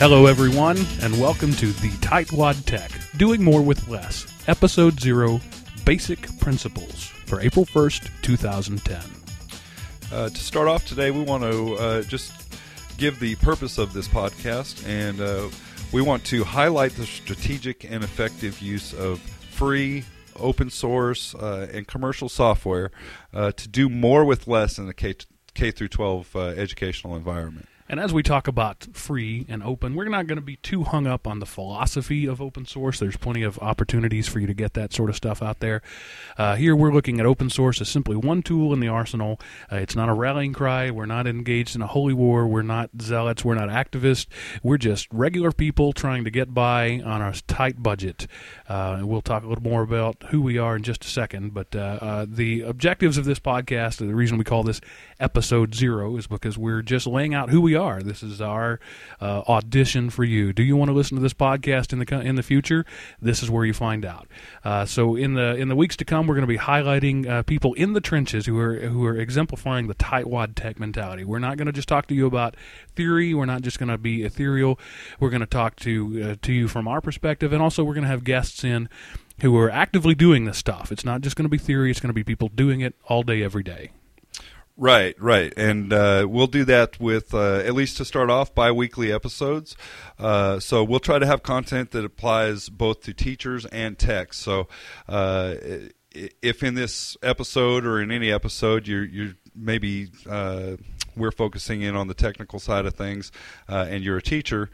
Hello, everyone, and welcome to the Tightwad Tech Doing More with Less, Episode Zero Basic Principles for April 1st, 2010. Uh, to start off today, we want to uh, just give the purpose of this podcast, and uh, we want to highlight the strategic and effective use of free, open source, uh, and commercial software uh, to do more with less in a K, through 12 uh, educational environment. And as we talk about free and open, we're not going to be too hung up on the philosophy of open source. There's plenty of opportunities for you to get that sort of stuff out there. Uh, here, we're looking at open source as simply one tool in the arsenal. Uh, it's not a rallying cry. We're not engaged in a holy war. We're not zealots. We're not activists. We're just regular people trying to get by on a tight budget. Uh, and we'll talk a little more about who we are in just a second. But uh, uh, the objectives of this podcast, the reason we call this episode zero, is because we're just laying out who we are are. This is our uh, audition for you. Do you want to listen to this podcast in the in the future? This is where you find out. Uh, so in the in the weeks to come, we're going to be highlighting uh, people in the trenches who are who are exemplifying the tightwad tech mentality. We're not going to just talk to you about theory. We're not just going to be ethereal. We're going to talk to uh, to you from our perspective, and also we're going to have guests in who are actively doing this stuff. It's not just going to be theory. It's going to be people doing it all day, every day. Right, right, and uh, we'll do that with uh, at least to start off bi-weekly episodes. Uh, so we'll try to have content that applies both to teachers and techs. So uh, if in this episode or in any episode you're, you're maybe uh, we're focusing in on the technical side of things, uh, and you're a teacher,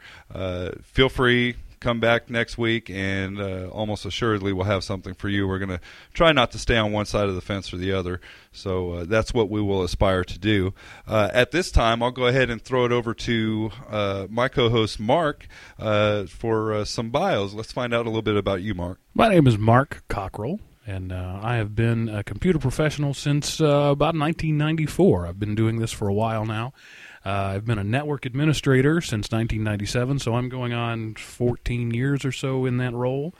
feel free come back next week, and uh, almost assuredly we'll have something for you. We're going to try not to stay on one side of the fence or the other. So uh, that's what we will aspire to do. Uh, at this time, I'll go ahead and throw it over to uh, my co host, Mark, uh, for uh, some bios. Let's find out a little bit about you, Mark. My name is Mark Cockrell. And I have been a computer professional since about 1994. I've been doing this for a while now. Uh, I've been a network administrator since 1997, so I'm going on 14 years or so in that role.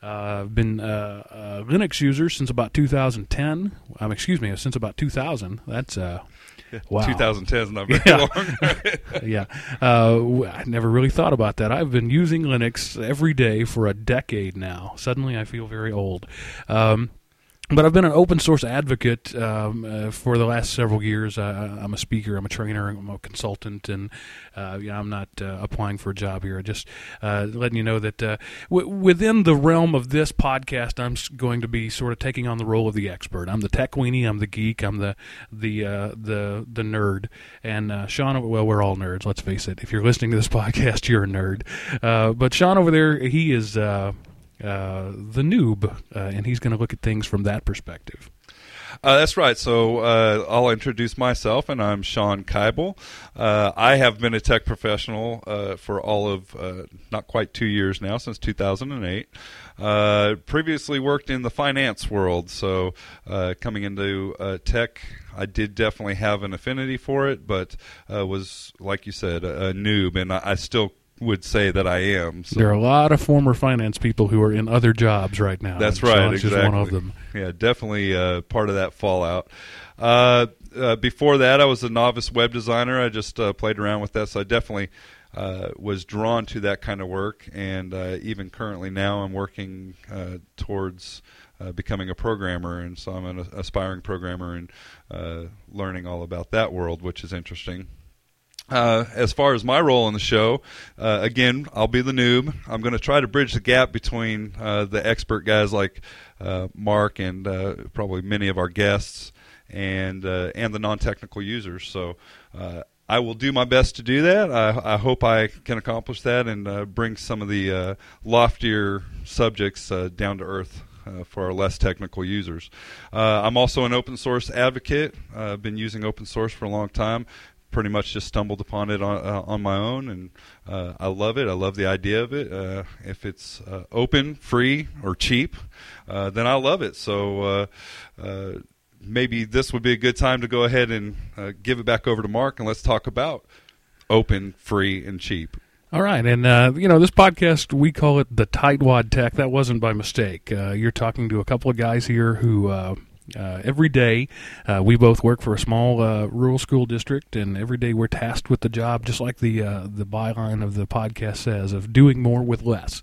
Uh, I've been uh, a Linux user since about 2010. Um, excuse me, since about 2000. That's uh, wow. 2010 is not very yeah. long. yeah, uh, I never really thought about that. I've been using Linux every day for a decade now. Suddenly, I feel very old. Um, but I've been an open source advocate um, uh, for the last several years. Uh, I'm a speaker, I'm a trainer, I'm a consultant, and uh, you know, I'm not uh, applying for a job here. Just uh, letting you know that uh, w- within the realm of this podcast, I'm going to be sort of taking on the role of the expert. I'm the tech weenie, I'm the geek, I'm the the the the nerd. And Sean, well, we're all nerds. Let's face it. If you're listening to this podcast, you're a nerd. but Sean over there, he is uh, the noob, uh, and he's going to look at things from that perspective. Uh, that's right. So uh, I'll introduce myself, and I'm Sean Keibel. Uh, I have been a tech professional uh, for all of not quite two years now, since 2008. previously worked in the finance world, so coming into tech, I did definitely have an affinity for it, but was, like you said, a, a noob, and I, I still would say that I am. So. There are a lot of former finance people who are in other jobs right now. That's right, Sean's exactly. one of them. Yeah, definitely uh, part of that fallout. Uh, uh, before that, I was a novice web designer. I just uh, played around with that, so I definitely uh, was drawn to that kind of work. And uh, even currently now, I'm working towards. becoming a programmer, and so I'm an aspiring programmer and learning all about that world, which is interesting. Uh, as far as my role in the show, uh, again, I'll be the noob. I'm going to try to bridge the gap between uh, the expert guys like uh, Mark and uh, probably many of our guests, and uh, and the non-technical users. So I will do my best to do that. I, I hope I can accomplish that and bring some of the loftier subjects down to earth. Uh, for our less technical users. Uh, I'm also an open source advocate. I've uh, been using open source for a long time pretty much just stumbled upon it on uh, on my own, and uh, I love it. I love the idea of it. Uh, if it's uh, open, free, or cheap, uh, then I love it. So uh, maybe this would be a good time to go ahead and give it back over to Mark, and let's talk about open, free, and cheap. All right, and uh, you know this podcast we call it the Tightwad Tech. That wasn't by mistake. Uh, you're talking to a couple of guys here who uh, Uh, every day, uh, we both work for a small uh, rural school district, and every day we're tasked with the job, just like the uh, the byline of the podcast says, of doing more with less.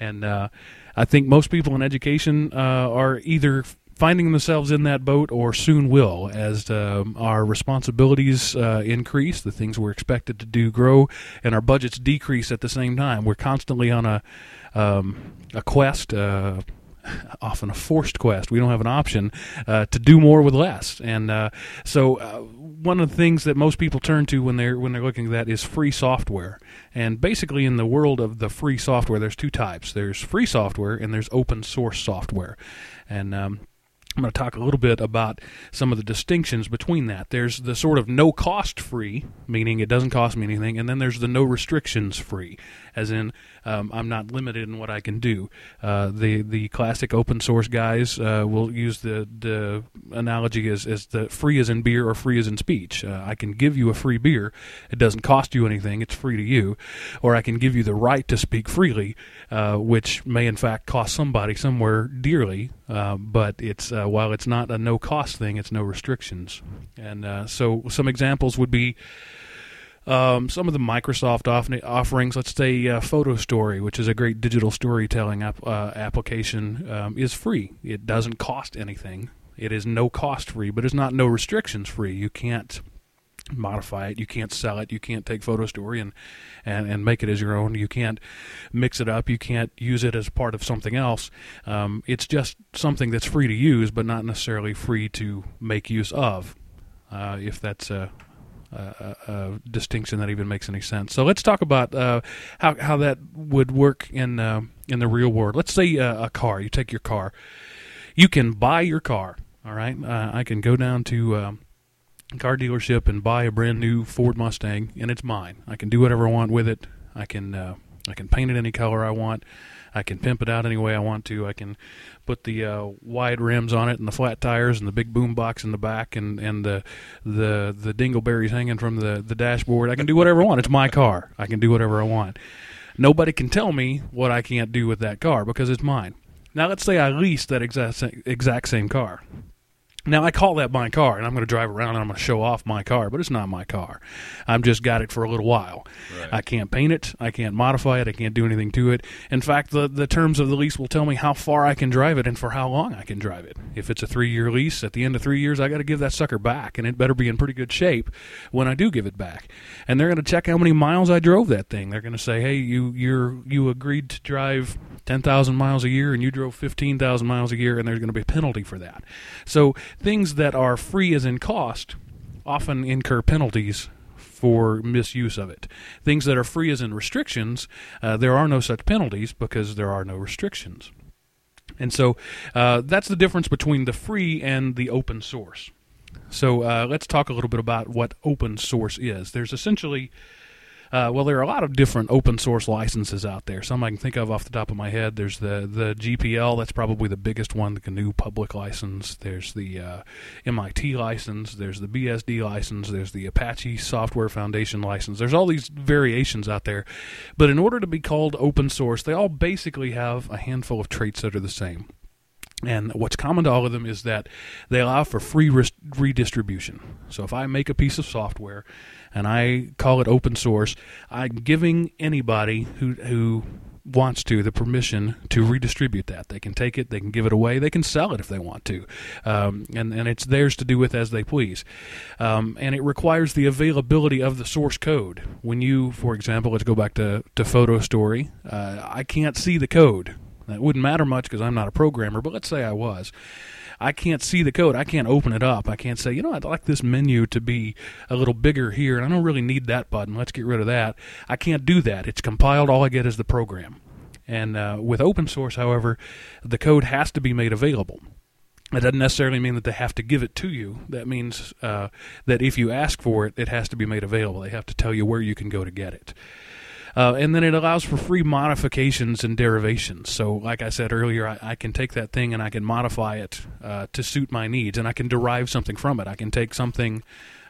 And uh, I think most people in education uh, are either finding themselves in that boat or soon will as um, our responsibilities uh, increase, the things we're expected to do grow, and our budgets decrease at the same time. We're constantly on a um, a quest. Uh, often a forced quest. We don't have an option uh, to do more with less, and uh, so uh, one of the things that most people turn to when they're when they're looking at that is free software. And basically, in the world of the free software, there's two types: there's free software and there's open source software, and um, I'm going to talk a little bit about some of the distinctions between that. There's the sort of no cost free, meaning it doesn't cost me anything, and then there's the no restrictions free, as in um, I'm not limited in what I can do. Uh, the the classic open source guys uh, will use the the analogy as, as the free as in beer or free as in speech. Uh, I can give you a free beer, it doesn't cost you anything, it's free to you, or I can give you the right to speak freely, uh, which may in fact cost somebody somewhere dearly, uh, but it's uh, while it's not a no cost thing, it's no restrictions. And uh, so some examples would be um, some of the Microsoft off- offerings. Let's say uh, Photo Story, which is a great digital storytelling uh, application, um, is free. It doesn't cost anything. It is no cost free, but it's not no restrictions free. You can't modify it. You can't sell it. You can't take Photo Story and, and, and make it as your own. You can't mix it up. You can't use it as part of something else. Um, it's just something that's free to use, but not necessarily free to make use of. Uh, if that's a, a, a, distinction that even makes any sense. So let's talk about uh, how how that would work in uh, in the real world. Let's say uh, a car. You take your car. You can buy your car. All right. Uh, I can go down to um, car dealership and buy a brand new Ford Mustang, and it's mine. I can do whatever I want with it. I can uh, I can paint it any color I want. I can pimp it out any way I want to. I can put the uh, wide rims on it and the flat tires and the big boom box in the back and, and the the the dingleberries hanging from the, the dashboard. I can do whatever I want. It's my car. I can do whatever I want. Nobody can tell me what I can't do with that car because it's mine. Now let's say I lease that exact exact same car. Now I call that my car, and I'm going to drive around and I'm going to show off my car, but it's not my car. I've just got it for a little while. Right. I can't paint it, I can't modify it, I can't do anything to it. In fact, the the terms of the lease will tell me how far I can drive it and for how long I can drive it. If it's a three year lease, at the end of three years, I got to give that sucker back, and it better be in pretty good shape when I do give it back. And they're going to check how many miles I drove that thing. They're going to say, hey, you you you agreed to drive 10,000 miles a year and you drove 15,000 miles a year, and there's going to be a penalty for that. So things that are free as in cost often incur penalties for misuse of it. Things that are free as in restrictions, uh, there are no such penalties because there are no restrictions. And so uh, that's the difference between the free and the open source. So uh, let's talk a little bit about what open source is. There's essentially uh, well, there are a lot of different open source licenses out there. Some I can think of off the top of my head. There's the the GPL. That's probably the biggest one, the GNU public license. There's the uh, MIT license. There's the BSD license. There's the Apache Software Foundation license. There's all these variations out there. But in order to be called open source, they all basically have a handful of traits that are the same. And what's common to all of them is that they allow for free redistribution. So if I make a piece of software and I call it open source, I'm giving anybody who who wants to the permission to redistribute that. They can take it, they can give it away, they can sell it if they want to, um, and and it's theirs to do with as they please. Um, and it requires the availability of the source code. When you, for example, let's go back to to Photo Story. Uh, I can't see the code. That wouldn't matter much because I'm not a programmer, but let's say I was. I can't see the code. I can't open it up. I can't say, you know, I'd like this menu to be a little bigger here, and I don't really need that button. Let's get rid of that. I can't do that. It's compiled. All I get is the program. And uh, with open source, however, the code has to be made available. It doesn't necessarily mean that they have to give it to you. That means uh, that if you ask for it, it has to be made available. They have to tell you where you can go to get it. Uh, and then it allows for free modifications and derivations. So, like I said earlier, I, I can take that thing and I can modify it uh, to suit my needs, and I can derive something from it. I can take something,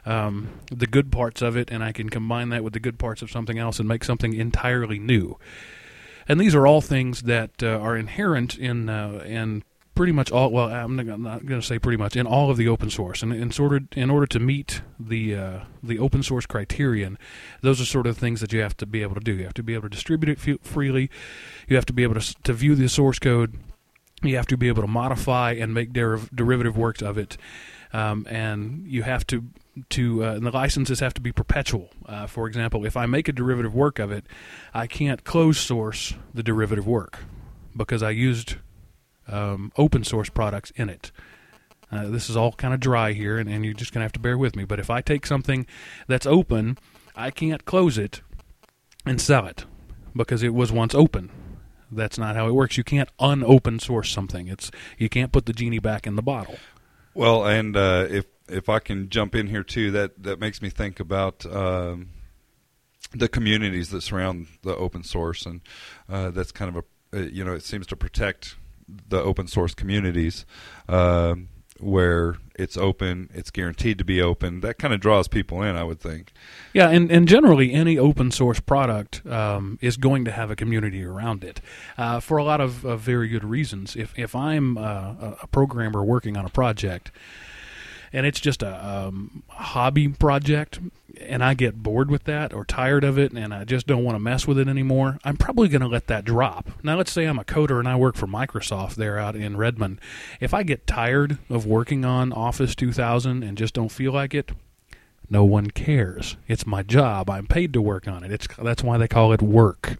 um, the good parts of it, and I can combine that with the good parts of something else and make something entirely new. And these are all things that uh, are inherent in uh, in pretty much all. Well, I'm not going to say pretty much in all of the open source, and in order in order to meet the uh, the open source criterion, those are sort of things that you have to be able to do. You have to be able to distribute it f- freely. You have to be able to to view the source code. You have to be able to modify and make deriv- derivative works of it, um, and you have to to uh, and the licenses have to be perpetual. Uh, for example, if I make a derivative work of it, I can't close source the derivative work because I used um, open source products in it. Uh, this is all kind of dry here, and, and you're just going to have to bear with me. But if I take something that's open, I can't close it and sell it because it was once open. That's not how it works. You can't unopen source something. It's you can't put the genie back in the bottle. Well, and uh, if if I can jump in here too, that that makes me think about um, the communities that surround the open source, and uh, that's kind of a uh, you know it seems to protect the open source communities uh, where it's open, it's guaranteed to be open. That kind of draws people in, I would think. Yeah, and, and generally any open source product um, is going to have a community around it uh, for a lot of, of, very good reasons. If if I'm uh, a programmer working on a project and it's just a um, hobby project and I get bored with that or tired of it and I just don't want to mess with it anymore, I'm probably going to let that drop. Now, let's say I'm a coder and I work for Microsoft there out in Redmond. If I get tired of working on Office 2000 and just don't feel like it, no one cares. It's my job. I'm paid to work on it. It's that's why they call it work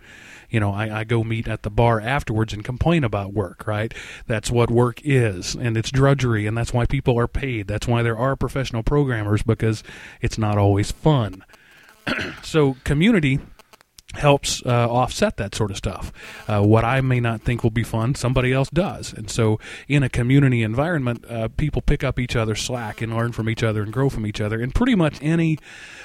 you know, I, I go meet at the bar afterwards and complain about work, right? That's what work is, and it's drudgery, and that's why people are paid. That's why there are professional programmers because it's not always fun. so, community helps uh, offset that sort of stuff. Uh, what I may not think will be fun, somebody else does. And so, in a community environment, uh, people pick up each other's slack and learn from each other and grow from each other. And pretty much any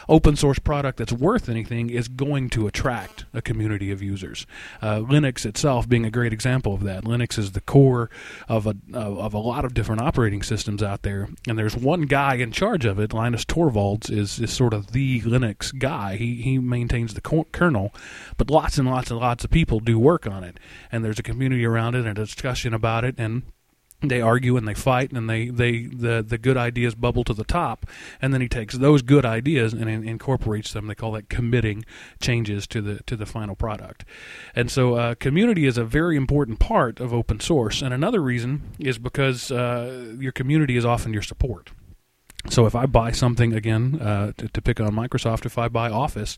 open source product that's worth anything is going to attract a community of users. Uh, Linux itself being a great example of that. Linux is the core of a of a lot of different operating systems out there, and there's one guy in charge of it. Linus Torvalds is is sort of the Linux guy. He he maintains the kernel, but lots and lots and lots of people do work on it, and there's a community around it and a discussion about it, and they argue and they fight and they, they the the good ideas bubble to the top. And then he takes those good ideas and in, incorporates them. They call that committing changes to the to the final product. And so uh, community is a very important part of open source. And another reason is because uh, your community is often your support. So if I buy something again uh, to, to pick on Microsoft if I buy Office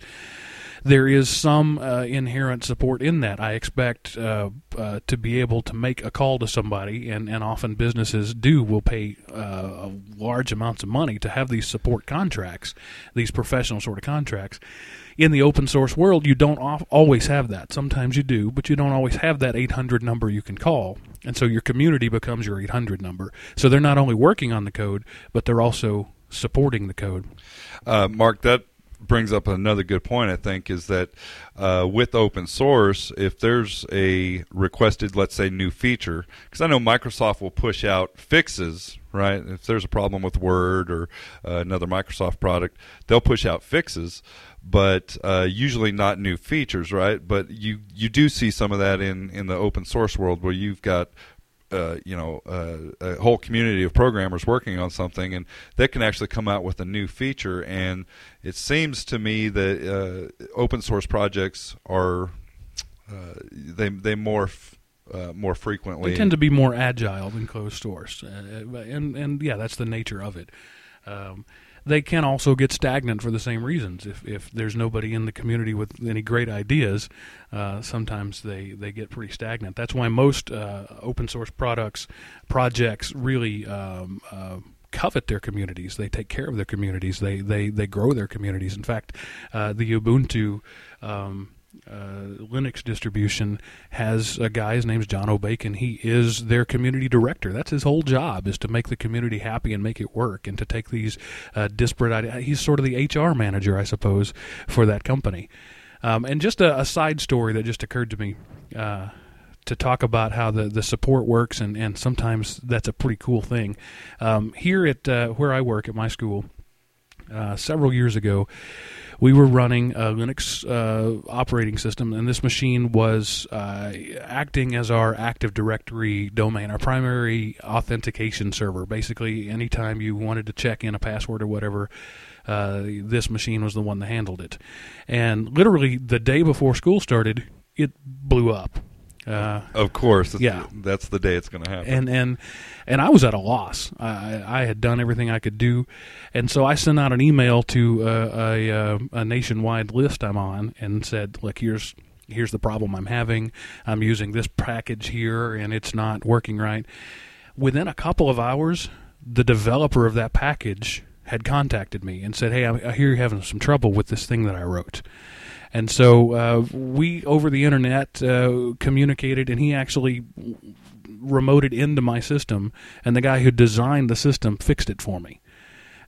there is some uh, inherent support in that. I expect uh, uh, to be able to make a call to somebody, and, and often businesses do will pay uh, large amounts of money to have these support contracts, these professional sort of contracts. In the open source world, you don't always have that. Sometimes you do, but you don't always have that 800 number you can call. And so your community becomes your 800 number. So they're not only working on the code, but they're also supporting the code. Uh, Mark, that brings up another good point. I think is that uh, with open source, if there's a requested, let's say, new feature, because I know Microsoft will push out fixes, right? If there's a problem with Word or uh, another Microsoft product, they'll push out fixes, but uh, usually not new features, right? But you you do see some of that in in the open source world where you've got uh, you know uh, a whole community of programmers working on something, and they can actually come out with a new feature. And it seems to me that uh, open source projects are uh, they they morph. Uh, more frequently, they tend to be more agile than closed source, and and yeah, that's the nature of it. Um, they can also get stagnant for the same reasons. If if there's nobody in the community with any great ideas, uh, sometimes they, they get pretty stagnant. That's why most uh, open source products projects really. Um, uh, covet their communities. They take care of their communities. They they, they grow their communities. In fact, uh, the Ubuntu um, uh, Linux distribution has a guy. His name's Jono Bacon. He is their community director. That's his whole job is to make the community happy and make it work, and to take these uh, disparate ideas. He's sort of the HR manager, I suppose, for that company. Um, and just a, a, side story that just occurred to me. Uh, to talk about how the, the support works, and, and sometimes that's a pretty cool thing. Um, here at uh, where I work at my school, uh, several years ago, we were running a Linux uh, operating system, and this machine was uh, acting as our Active Directory domain, our primary authentication server. Basically, anytime you wanted to check in a password or whatever, uh, this machine was the one that handled it. And literally, the day before school started, it blew up. Uh, of course, yeah. that's the day it's going to happen. and and and I was at a loss. I, I had done everything I could do, and so I sent out an email to uh, a, uh, a nationwide list I'm on and said, "Look, here's here's the problem I'm having. I'm using this package here, and it's not working right." Within a couple of hours, the developer of that package had contacted me and said, "Hey, I, I hear you're having some trouble with this thing that I wrote." And so uh, we, over the internet, uh, communicated, and he actually remoted into my system, and the guy who designed the system fixed it for me.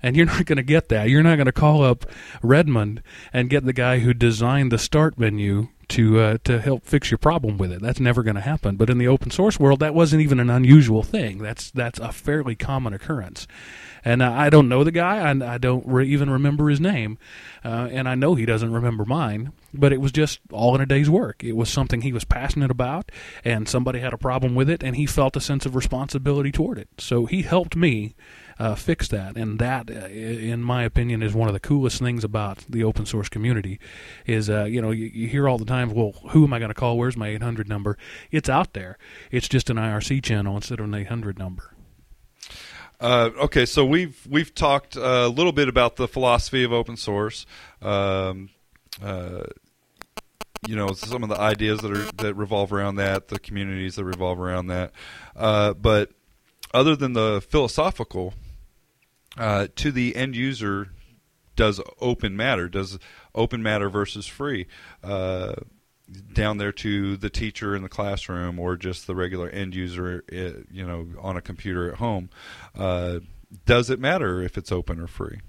And you're not going to get that. You're not going to call up Redmond and get the guy who designed the start menu to uh, to help fix your problem with it. That's never going to happen. But in the open source world, that wasn't even an unusual thing. That's that's a fairly common occurrence. And uh, I don't know the guy. I, I don't re- even remember his name, uh, and I know he doesn't remember mine. But it was just all in a day's work. It was something he was passionate about, and somebody had a problem with it, and he felt a sense of responsibility toward it. So he helped me uh, fix that. And that, uh, in my opinion, is one of the coolest things about the open source community. Is uh, you know you, you, hear all the time, well, who am I going to call? Where's my 800 number? It's out there. It's just an IRC channel instead of an 800 number. Uh, okay, so we've we've talked a little bit about the philosophy of open source. Um, uh, you know, some of the ideas that are that revolve around that, the communities that revolve around that. Uh, but other than the philosophical, uh, to the end user, does open matter? Does open matter versus free? Uh, down there to the teacher in the classroom or just the regular end user, eh, you know, on a computer at home. Uh, does it matter if it's open or free?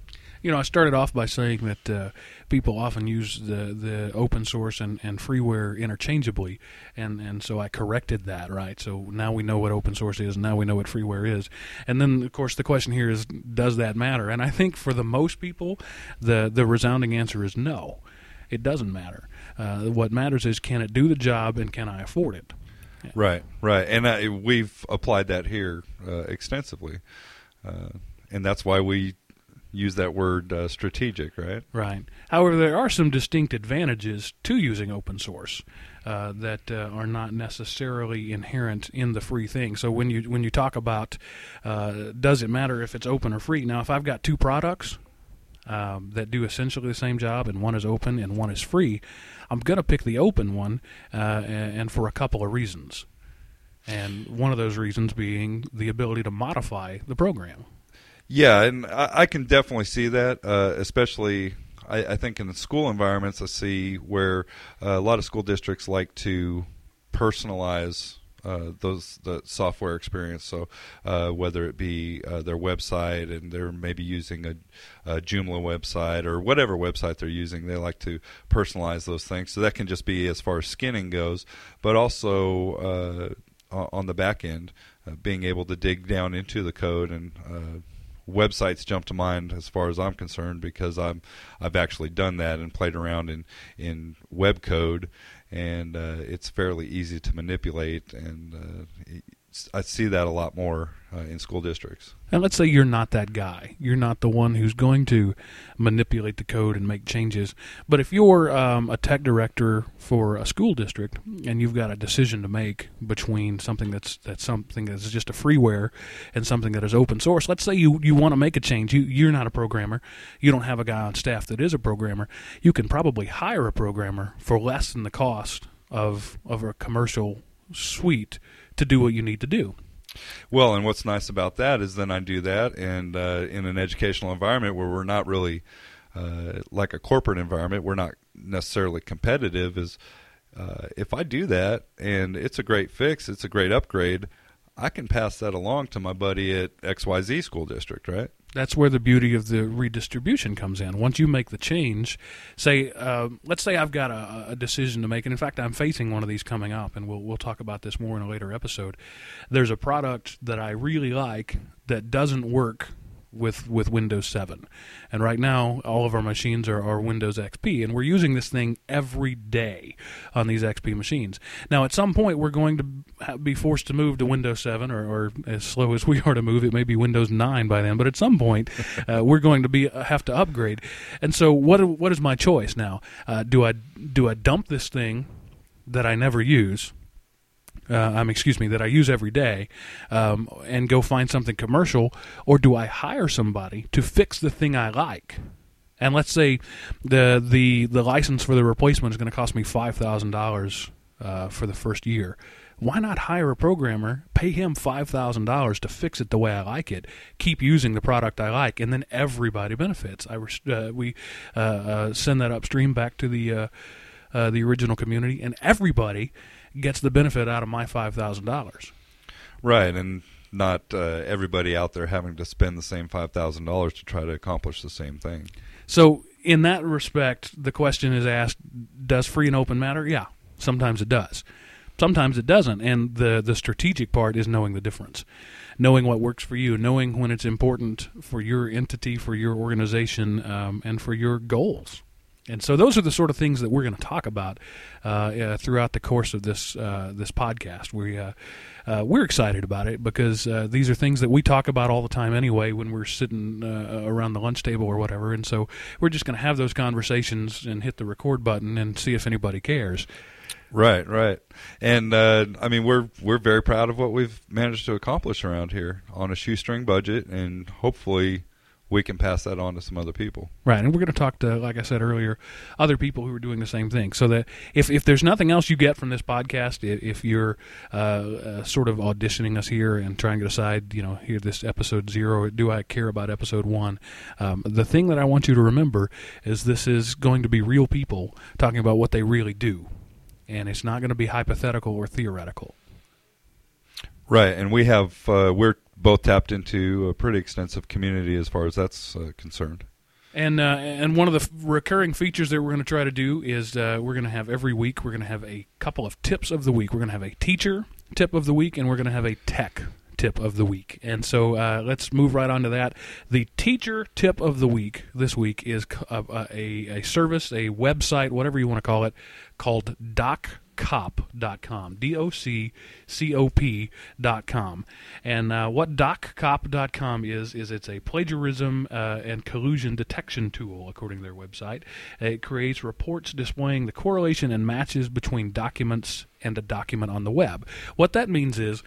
You know, I started off by saying that uh, people often use the, the open source and, and freeware interchangeably, and, and so I corrected that, right? So now we know what open source is, and now we know what freeware is. And then, of course, the question here is does that matter? And I think for the most people, the, the resounding answer is no. It doesn't matter. Uh, what matters is can it do the job and can I afford it? Yeah. Right, right, and uh, we've applied that here uh, extensively, uh, and that's why we use that word uh, strategic, right? Right. However, there are some distinct advantages to using open source. Uh, that uh, are not necessarily inherent in the free thing. So when you when you talk about uh, does it matter if it's open or free? Now, if I've got two products um, that do essentially the same job, and one is open and one is free, I'm going to pick the open one, uh, and for a couple of reasons. And one of those reasons being the ability to modify the program. Yeah, and I, I can definitely see that, uh, especially I, I, think in the school environments. I see where uh, a lot of school districts like to personalize uh, those the software experience. So uh, whether it be uh, their website and they're maybe using a, a, Joomla website or whatever website they're using, they like to personalize those things. So that can just be as far as skinning goes, but also uh, on the back end, uh, being able to dig down into the code and uh, websites jump to mind as far as I'm concerned because I'm I've actually done that and played around in in web code and uh, it's fairly easy to manipulate and uh, I see that a lot more uh, in school districts. And let's say you're not that guy. You're not the one who's going to manipulate the code and make changes. But if you're um, a tech director for a school district and you've got a decision to make between something that's that's something that's just a freeware and something that is open source, let's say you, you want to make a change. You you're not a programmer. You don't have a guy on staff that is a programmer. You can probably hire a programmer for less than the cost of of a commercial suite to do what you need to do. Well, and what's nice about that is then I do that, and uh, in an educational environment where we're not really uh, like a corporate environment, we're not necessarily competitive. Is uh, if I do that and it's a great fix, it's a great upgrade, I can pass that along to my buddy at XYZ school district, right? That's where the beauty of the redistribution comes in. Once you make the change, say, uh, let's say I've got a, a, decision to make, and in fact, I'm facing one of these coming up, and we'll we'll talk about this more in a later episode. There's a product that I really like that doesn't work with with Windows 7. And right now, all of our machines are, are Windows XP, and we're using this thing every day on these XP machines. Now, at some point, we're going to be forced to move to Windows 7, or, or as slow as we are to move, it may be Windows 9 by then. But at some point, uh, we're going to be uh, have to upgrade. And so, what what is my choice now? Uh, do I do I dump this thing that I never use? Uh, um, excuse me, that I use every day, um, and go find something commercial, or do I hire somebody to fix the thing I like? And let's say the the the license for the replacement is going to cost me five thousand uh, dollars for the first year. Why not hire a programmer, pay him five thousand dollars to fix it the way I like it, keep using the product I like, and then everybody benefits. I uh, we uh, uh, send that upstream back to the uh, the original community, and everybody gets the benefit out of my five thousand dollars. Right, and not uh, everybody out there having to spend the same five thousand dollars to try to accomplish the same thing. So, in that respect, the question is asked: Does free and open matter? Yeah, sometimes it does. Sometimes it doesn't, and the the strategic part is knowing the difference, knowing what works for you, knowing when it's important for your entity, for your organization, um, and for your goals. And so those are the sort of things that we're going to talk about uh, uh, throughout the course of this uh, this podcast. We uh, uh, we're excited about it because uh, these are things that we talk about all the time anyway when we're sitting around the lunch table or whatever. And so we're just going to have those conversations and hit the record button and see if anybody cares. Right, right, and I mean we're we're very proud of what we've managed to accomplish around here on a shoestring budget, and hopefully we can pass that on to some other people. Right, and we're going to talk to, like I said earlier, other people who are doing the same thing. So that if if there's nothing else you get from this podcast, if you're uh, uh, sort of auditioning us here and trying to decide, you know, here this episode zero, do I care about episode one? Um, the thing that I want you to remember is this is going to be real people talking about what they really do, and it's not going to be hypothetical or theoretical. Right, and we have uh, we're both tapped into a pretty extensive community as far as that's uh, concerned. And uh, and one of the recurring features that we're going to try to do is uh, we're going to have every week we're going to have a couple of tips of the week. We're going to have a teacher tip of the week, and we're going to have a tech tip of the week. And so uh, let's move right on to that. The teacher tip of the week this week is a, a, a service, a website, whatever you want to call it, called Doc doccop.com. D O C C O P.com. And uh, what doccop.com is, is it's a plagiarism uh, and collusion detection tool, according to their website. It creates reports displaying the correlation and matches between documents and a document on the web. What that means is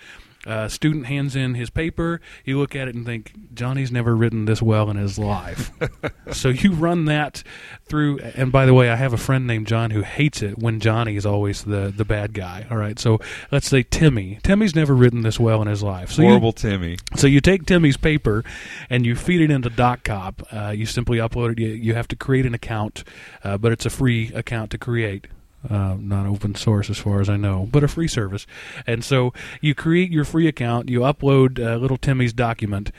uh, student hands in his paper. You look at it and think, Johnny's never written this well in his life. so you run that through. And by the way, I have a friend named John who hates it when Johnny is always the, the bad guy. All right. So let's say Timmy. Timmy's never written this well in his life. So Horrible you, Timmy. So you take Timmy's paper and you feed it into DocCop. Uh, you simply upload it. You, you, have to create an account, uh, but it's a free account to create uh, not open source as far as I know, but a free service. And so you create your free account, you upload uh, Little Timmy's document,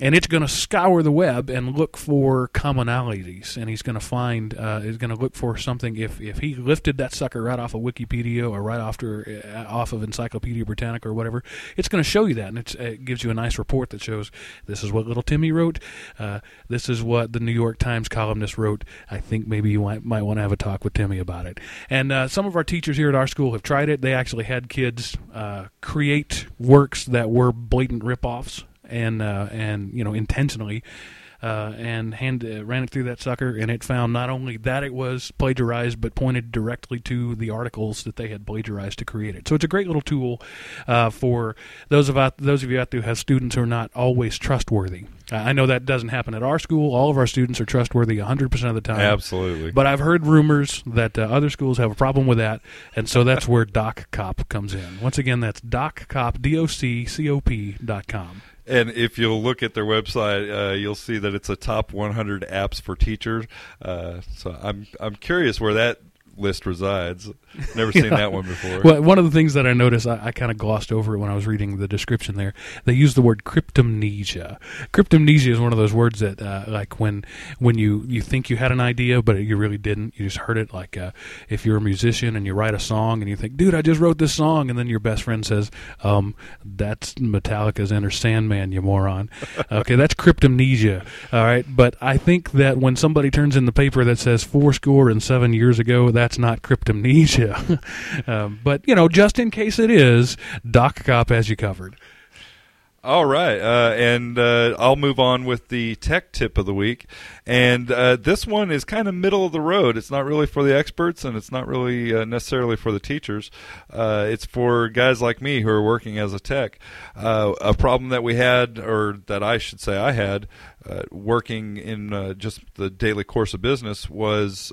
and it's going to scour the web and look for commonalities. And he's going to find uh, going to look for something. If if he lifted that sucker right off of wikipedia or right after uh, off of encyclopedia britannica or whatever it's going to show you that. And it gives you a nice report that shows this is what little timmy wrote. Uh, this is what the new york times columnist wrote. I think maybe you might, might want to have a talk with timmy about it. And uh, some of our teachers here at our school have tried it. They actually had kids uh, create works that were blatant rip-offs and uh, and you know intentionally. Uh, and hand, uh, ran it through that sucker, and it found not only that it was plagiarized, but pointed directly to the articles that they had plagiarized to create it. So it's a great little tool uh, for those of out, those of you out there who have students who are not always trustworthy. I know that doesn't happen at our school. All of our students are trustworthy 100% of the time. Absolutely. But I've heard rumors that uh, other schools have a problem with that, and so that's where DocCop comes in. Once again, that's DocCop, D-O-C-C-O-P dot com. And if you'll look at their website, uh, you'll see that it's a top 100 apps for teachers. Uh, so I'm I'm curious where that list resides. Never seen Yeah. that one before. Well, one of the things that I noticed, I, I kind of glossed over it when I was reading the description there. They use the word cryptomnesia. Cryptomnesia is one of those words that, uh, like, when when you, you think you had an idea, but you really didn't. You just heard it. Like, uh, if you're a musician and you write a song and you think, dude, I just wrote this song, and then your best friend says, um, that's Metallica's Enter Sandman, you moron. okay, that's cryptomnesia. All right, but I think that when somebody turns in the paper that says four score and seven years ago, that's not cryptomnesia. um, but you know, just in case it is, Doc Cop has you covered. All right, uh, and uh, I'll move on with the tech tip of the week. And uh, this one is kind of middle of the road. It's not really for the experts, and it's not really uh, necessarily for the teachers. Uh, it's for guys like me who are working as a tech. Uh, a problem that we had, or that I should say I had, working in just the daily course of business was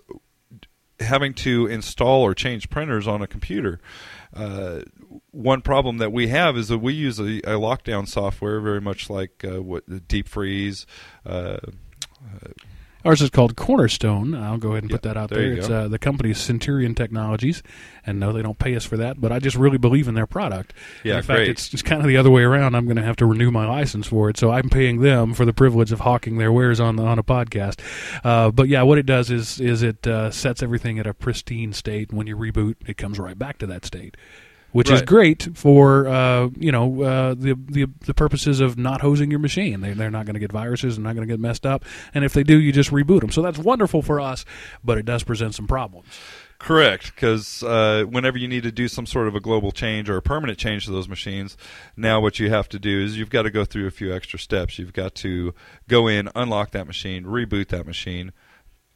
having to install or change printers on a computer. Uh, one problem that we have is that we use a, a lockdown software, very much like uh, what Deep Freeze. Uh, Ours is called Cornerstone. I'll go ahead and put that out there there. It's uh, the company's Centurion Technologies, and no, they don't pay us for that. But I just really believe in their product. Yeah, in fact, great. it's just kind of the other way around. I'm going to have to renew my license for it, so I'm paying them for the privilege of hawking their wares on the, on a podcast. Uh, but yeah, what it does is is it uh, sets everything at a pristine state. And When you reboot, it comes right back to that state. Which is great for uh, you know uh, the, the the purposes of not hosing your machine. They they're not going to get viruses and not going to get messed up. And if they do, you just reboot them. So that's wonderful for us, but it does present some problems. Correct, because uh, whenever you need to do some sort of a global change or a permanent change to those machines, now what you have to do is you've got to go through a few extra steps. You've got to go in, unlock that machine, reboot that machine,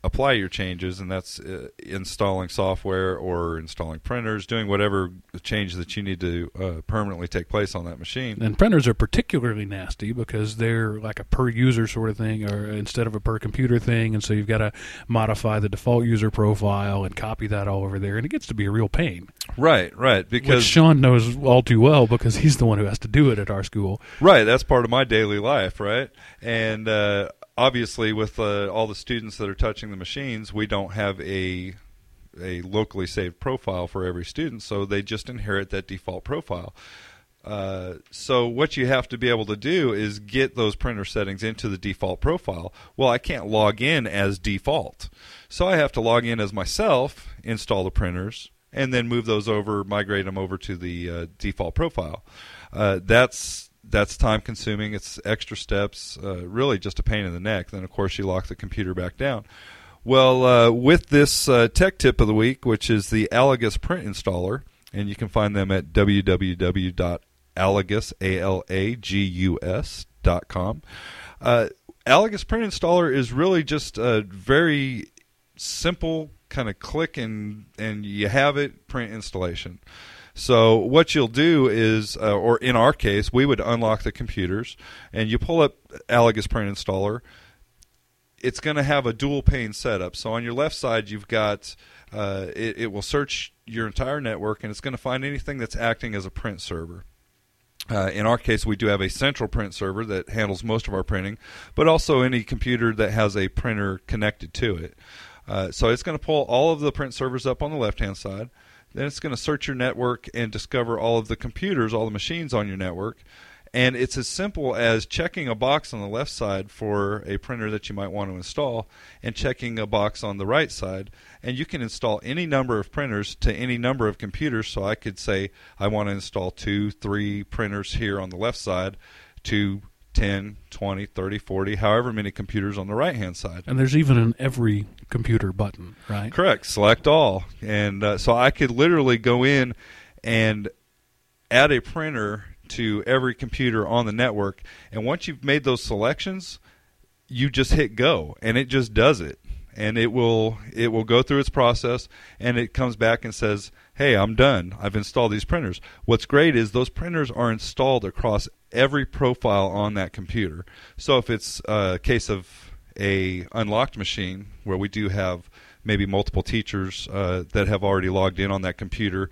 apply your changes, and that's uh, installing software or installing printers, doing whatever change that you need to uh, permanently take place on that machine. And printers are particularly nasty because they're like a per user sort of thing, or instead of a per computer thing. And so you've got to modify the default user profile and copy that all over there, and it gets to be a real pain. Right, right, Which because Sean knows all too well because he's the one who has to do it at our school. Right, that's part of my daily life, right? And uh, obviously, with uh, all the students that are touching the machines, we don't have a a locally saved profile for every student, so they just inherit that default profile. Uh, so what you have to be able to do is get those printer settings into the default profile. Well, I can't log in as default, so I have to log in as myself, install the printers, and then move those over, migrate them over to the uh, default profile. Uh, that's that's time consuming. It's extra steps. Uh, really, just a pain in the neck. Then, of course, you lock the computer back down. Well, uh, with this uh, tech tip of the week, which is the Alagus print installer, and you can find them at www.alagus, A-L-A-G-U-S dot com. Uh, Alagus print installer is really just a very simple kind of click and and you have it print installation. So what you'll do is, uh, or in our case, we would unlock the computers and you pull up Alagus print installer it's going to have a dual pane setup. So on your left side, you've got uh, it, it will search your entire network and it's going to find anything that's acting as a print server. Uh, in our case, we do have a central print server that handles most of our printing, but also any computer that has a printer connected to it. Uh, so it's going to pull all of the print servers up on the left hand side. Then it's going to search your network and discover all of the computers, all the machines on your network. And it's as simple as checking a box on the left side for a printer that you might want to install and checking a box on the right side. And you can install any number of printers to any number of computers. So I could say I want to install two, three printers here on the left side to 10, 20, 30, 40, however many computers on the right hand side. And there's even an every computer button, right? Correct. Select all, and uh, so I could literally go in and add a printer to every computer on the network. And once you've made those selections, you just hit go, and it just does it. And it will it will go through its process, and it comes back and says, "Hey, I'm done. I've installed these printers." What's great is those printers are installed across every profile on that computer. So if it's a case of a unlocked machine where we do have maybe multiple teachers uh, that have already logged in on that computer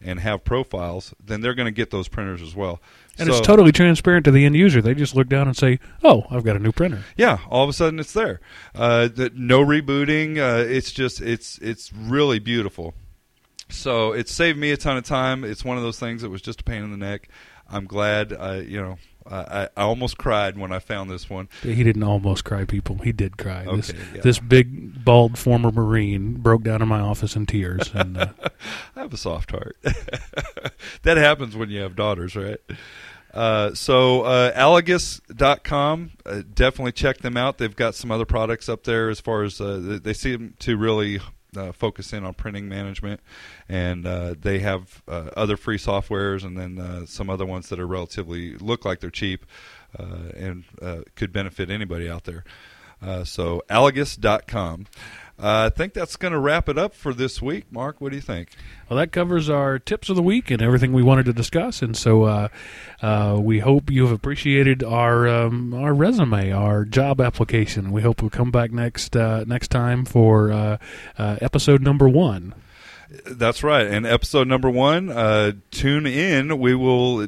and have profiles, then they're going to get those printers as well. And So- it's totally transparent to the end user. They just look down and say, "Oh, I've got a new printer." yeah, all of a sudden it's there. Uh, the, no rebooting. Uh, it's just it's it's really beautiful. So it saved me a ton of time. It's one of those things that was just a pain in the neck. I'm glad. I you know I, I almost cried when I found this one. He didn't almost cry, people. He did cry. this, yeah. this big, bald former Marine broke down in my office in tears. And uh, I have a soft heart. that happens when you have daughters, right? Uh, so uh, Alagus.com, uh, definitely check them out. They've got some other products up there as far as uh, they seem to really uh, focus in on printing management, and uh, they have uh, other free softwares and then uh, some other ones that are relatively look like they're cheap uh, and uh, could benefit anybody out there. So Alagus.com. Uh, I think that's going to wrap it up for this week. Mark, what do you think? well, that covers our tips of the week and everything we wanted to discuss. And so uh, uh, we hope you have appreciated our um, our resume, our job application. We hope we'll come back next uh, next time for uh, uh, episode number one. That's right. And episode number one, uh, tune in. We will.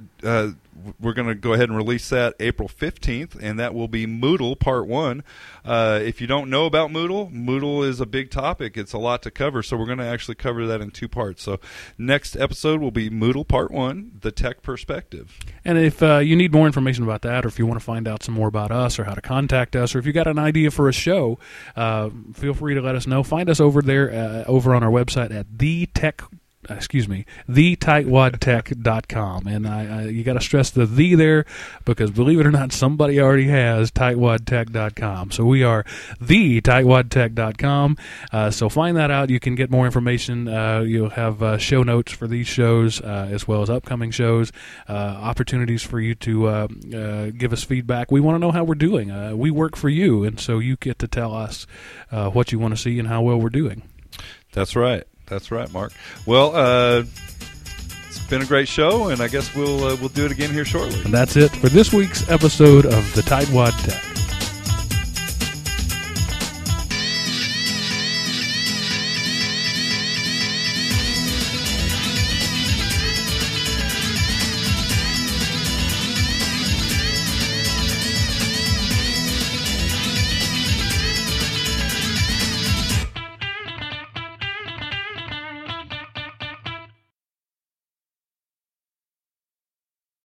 We're going to go ahead and release that April 15th, and that will be Moodle Part 1. Uh, if you don't know about Moodle, Moodle is a big topic. It's a lot to cover, so we're going to actually cover that in two parts. So, next episode will be Moodle Part 1, the tech perspective. And if uh, you need more information about that, or if you want to find out some more about us, or how to contact us, or if you got an idea for a show, uh, feel free to let us know. Find us over there, uh, over on our website at the tech. Excuse me, thetightwadtech.com. And I, I, you got to stress the the there because believe it or not, somebody already has tightwadtech.com. So we are the tightwadtech.com. Uh, so find that out. You can get more information. Uh, you'll have uh, show notes for these shows uh, as well as upcoming shows, uh, opportunities for you to uh, give us feedback. We want to know how we're doing. We work for you, and so you get to tell us what you want to see and how well we're doing. That's right. That's right, Mark. Well, uh, it's been a great show, and I guess we'll uh, we'll do it again here shortly. And that's it for this week's episode of the Tightwad Tech.